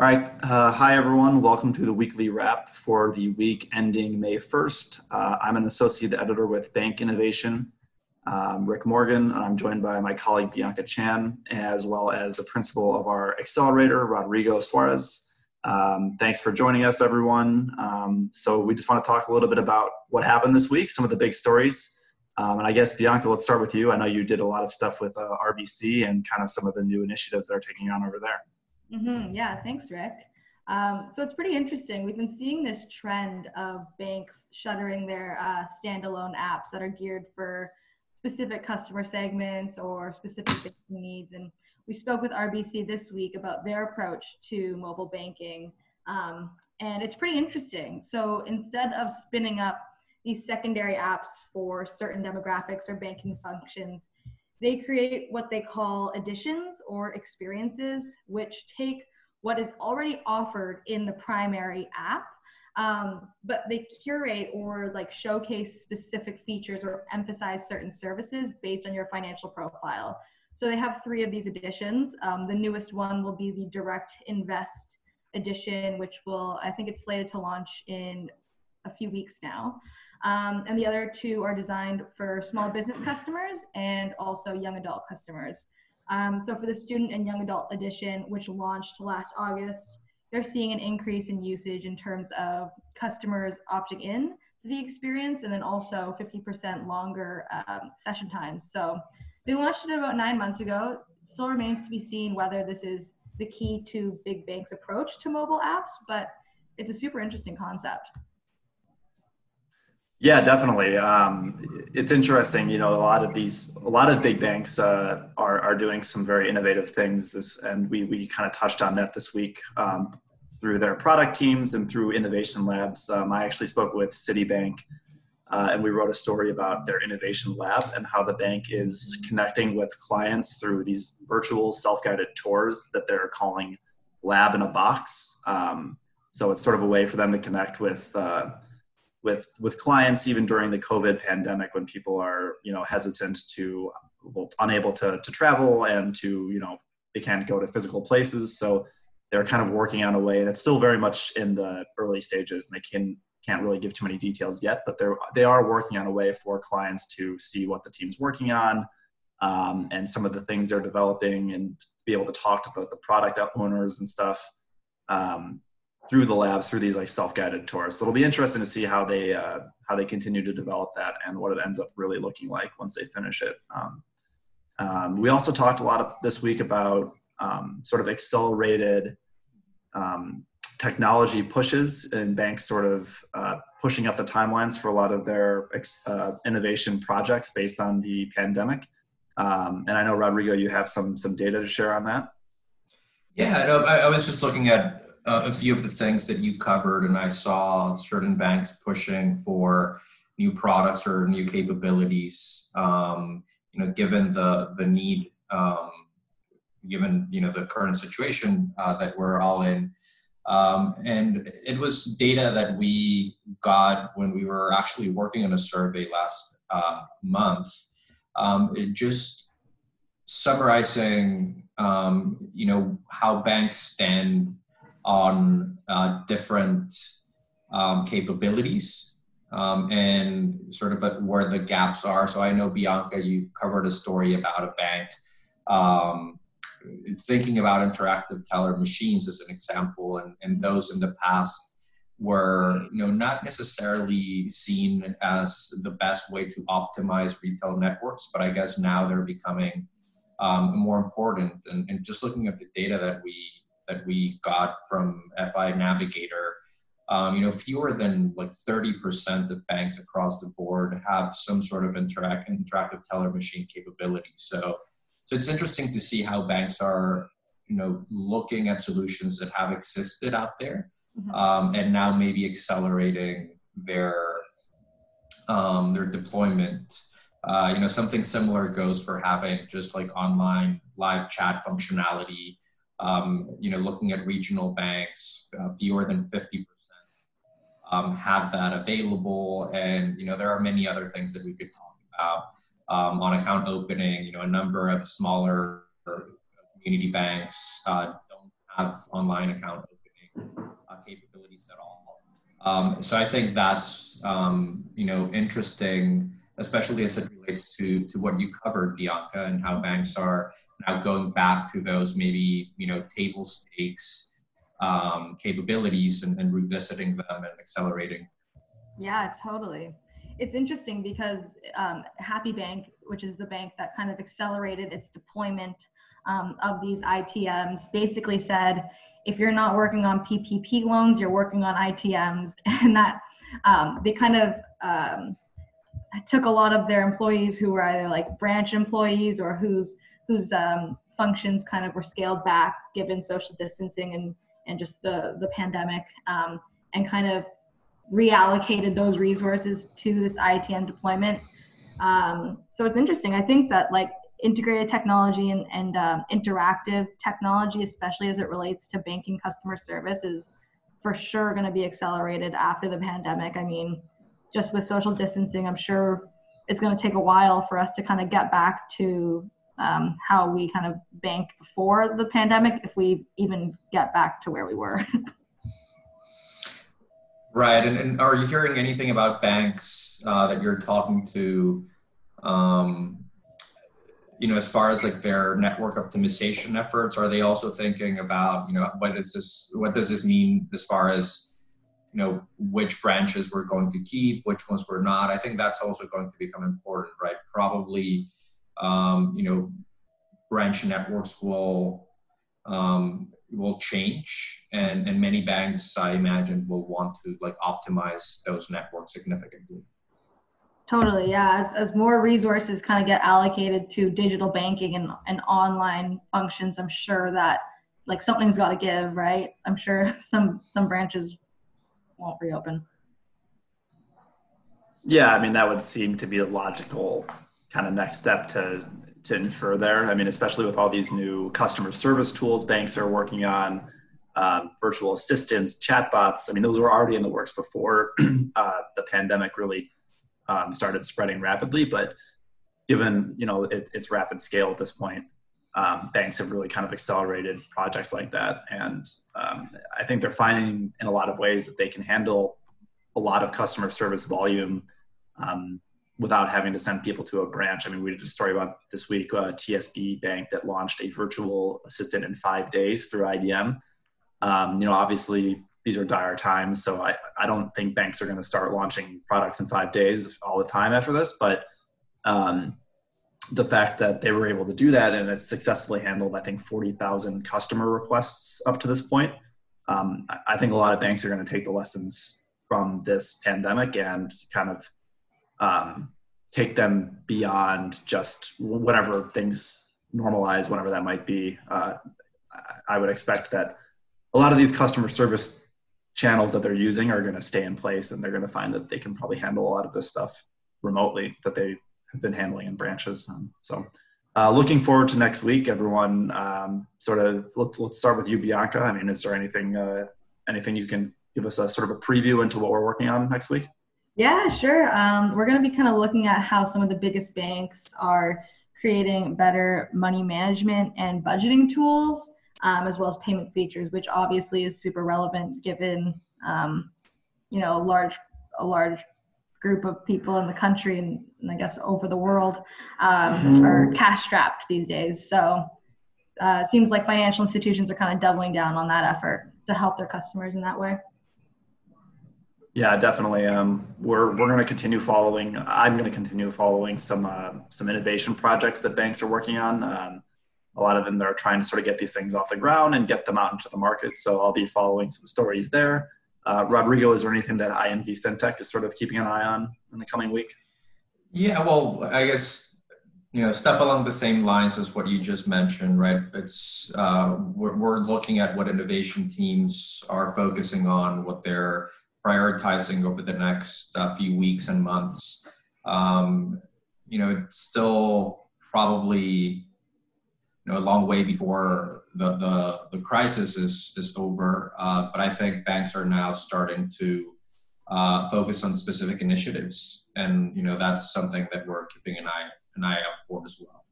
All right. Uh, hi, everyone. Welcome to the weekly wrap for the week ending May 1st. Uh, I'm an associate editor with Bank Innovation, um, Rick Morgan, I'm joined by my colleague Bianca Chan, as well as the principal of our accelerator, Rodrigo Suarez. Um, thanks for joining us, everyone. Um, so, we just want to talk a little bit about what happened this week, some of the big stories. Um, and I guess, Bianca, let's start with you. I know you did a lot of stuff with uh, RBC and kind of some of the new initiatives they're taking on over there. Mm-hmm. Yeah, thanks, Rick. Um, so it's pretty interesting. We've been seeing this trend of banks shuttering their uh, standalone apps that are geared for specific customer segments or specific needs. And we spoke with RBC this week about their approach to mobile banking. Um, and it's pretty interesting. So instead of spinning up these secondary apps for certain demographics or banking functions, they create what they call editions or experiences, which take what is already offered in the primary app, um, but they curate or like showcase specific features or emphasize certain services based on your financial profile. So they have three of these editions. Um, the newest one will be the Direct Invest edition, which will, I think it's slated to launch in a few weeks now. Um, and the other two are designed for small business customers and also young adult customers. Um, so for the student and young adult edition, which launched last August, they're seeing an increase in usage in terms of customers opting in to the experience and then also 50% longer um, session times. So they launched it about nine months ago. It still remains to be seen whether this is the key to big banks' approach to mobile apps, but it's a super interesting concept. Yeah, definitely. Um, it's interesting. You know, a lot of these, a lot of big banks uh, are are doing some very innovative things. This, and we we kind of touched on that this week um, through their product teams and through innovation labs. Um, I actually spoke with Citibank, uh, and we wrote a story about their innovation lab and how the bank is connecting with clients through these virtual self-guided tours that they're calling "Lab in a Box." Um, so it's sort of a way for them to connect with. Uh, with with clients even during the covid pandemic when people are you know hesitant to well, unable to, to travel and to you know they can't go to physical places. So they're kind of working on a way and it's still very much in the early stages and they can can't really give too many details yet but they're they are working on a way for clients to see what the team's working on um, and some of the things they're developing and be able to talk to the, the product owners and stuff. Um, through the labs through these like self-guided tours. So it'll be interesting to see how they uh, how they continue to develop that and what it ends up really looking like once they finish it. Um, um, we also talked a lot of, this week about um, sort of accelerated um, technology pushes and banks sort of uh, pushing up the timelines for a lot of their uh, innovation projects based on the pandemic. Um, and i know rodrigo you have some some data to share on that. Yeah I, I was just looking at uh, a few of the things that you covered, and I saw certain banks pushing for new products or new capabilities. Um, you know, given the the need, um, given you know the current situation uh, that we're all in, um, and it was data that we got when we were actually working on a survey last uh, month. Um, just summarizing, um, you know, how banks stand on uh, different um, capabilities um, and sort of where the gaps are. So I know Bianca, you covered a story about a bank um, thinking about interactive teller machines as an example, and, and those in the past were you know not necessarily seen as the best way to optimize retail networks, but I guess now they're becoming um, more important. And, and just looking at the data that we that we got from FI Navigator, um, you know, fewer than like 30% of banks across the board have some sort of interact, interactive teller machine capability. So, so it's interesting to see how banks are, you know, looking at solutions that have existed out there, mm-hmm. um, and now maybe accelerating their um, their deployment. Uh, you know, something similar goes for having just like online live chat functionality um, you know, looking at regional banks, uh, fewer than 50% um, have that available. And, you know, there are many other things that we could talk about um, on account opening. You know, a number of smaller community banks uh, don't have online account opening uh, capabilities at all. Um, so I think that's um, you know interesting, especially as it relates to to what you covered, Bianca, and how banks are now going back to those maybe you know table stakes um, capabilities and, and revisiting them and accelerating. Yeah, totally. It's interesting because um, Happy Bank, which is the bank that kind of accelerated its deployment um, of these ITMs, basically said, if you're not working on PPP loans, you're working on ITMs, and that um, they kind of um, took a lot of their employees who were either like branch employees or whose whose um, functions kind of were scaled back given social distancing and and just the the pandemic, um, and kind of reallocated those resources to this ITM deployment. Um, so it's interesting. I think that like integrated technology and, and um, interactive technology, especially as it relates to banking customer service, is for sure going to be accelerated after the pandemic. I mean, just with social distancing, I'm sure it's going to take a while for us to kind of get back to um, how we kind of banked before the pandemic, if we even get back to where we were. Right. And, and are you hearing anything about banks uh, that you're talking to, um, you know, as far as like their network optimization efforts? Are they also thinking about, you know, what is this, what does this mean as far as, you know, which branches we're going to keep, which ones we're not? I think that's also going to become important, right? Probably, um, you know, branch networks will um, will change and, and many banks i imagine will want to like optimize those networks significantly totally yeah as, as more resources kind of get allocated to digital banking and, and online functions i'm sure that like something's got to give right i'm sure some some branches won't reopen yeah i mean that would seem to be a logical kind of next step to to infer there. I mean, especially with all these new customer service tools banks are working on, um, virtual assistants, chatbots. I mean, those were already in the works before uh, the pandemic really um, started spreading rapidly. But given you know it, its rapid scale at this point, um, banks have really kind of accelerated projects like that. And um, I think they're finding in a lot of ways that they can handle a lot of customer service volume um, without having to send people to a branch. I mean, we did a story about this week, uh, TSB Bank that launched a virtual assistant in five days through IBM. Um, you know, obviously these are dire times, so I, I don't think banks are going to start launching products in five days all the time after this. But um, the fact that they were able to do that and it's successfully handled, I think, 40,000 customer requests up to this point. Um, I think a lot of banks are going to take the lessons from this pandemic and kind of um, take them beyond just whatever things normalize, whatever that might be. Uh, I would expect that a lot of these customer service channels that they're using are going to stay in place and they're going to find that they can probably handle a lot of this stuff remotely that they have been handling in branches. Um, so uh, looking forward to next week, everyone. Um, sort of let's let's start with you, Bianca. I mean, is there anything uh, anything you can give us a sort of a preview into what we're working on next week? Yeah, sure. Um, we're going to be kind of looking at how some of the biggest banks are creating better money management and budgeting tools, um, as well as payment features, which obviously is super relevant given, um, you know, large a large group of people in the country and, and I guess over the world um, mm-hmm. are cash strapped these days. So uh, it seems like financial institutions are kind of doubling down on that effort to help their customers in that way. Yeah, definitely. Um, we're we're going to continue following. I'm going to continue following some uh, some innovation projects that banks are working on. Um, a lot of them they're trying to sort of get these things off the ground and get them out into the market. So I'll be following some stories there. Uh, Rodrigo, is there anything that INV FinTech is sort of keeping an eye on in the coming week? Yeah, well, I guess you know stuff along the same lines as what you just mentioned, right? It's uh, we're, we're looking at what innovation teams are focusing on, what they're prioritizing over the next uh, few weeks and months. Um, you know, it's still probably you know a long way before the the, the crisis is is over. Uh, but I think banks are now starting to uh, focus on specific initiatives, and you know that's something that we're keeping an eye an eye out for as well.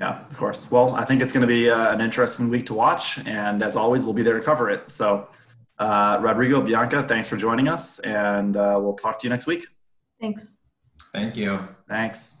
Yeah, of course. Well, I think it's going to be uh, an interesting week to watch, and as always, we'll be there to cover it. So, uh, Rodrigo, Bianca, thanks for joining us, and uh, we'll talk to you next week. Thanks. Thank you. Thanks.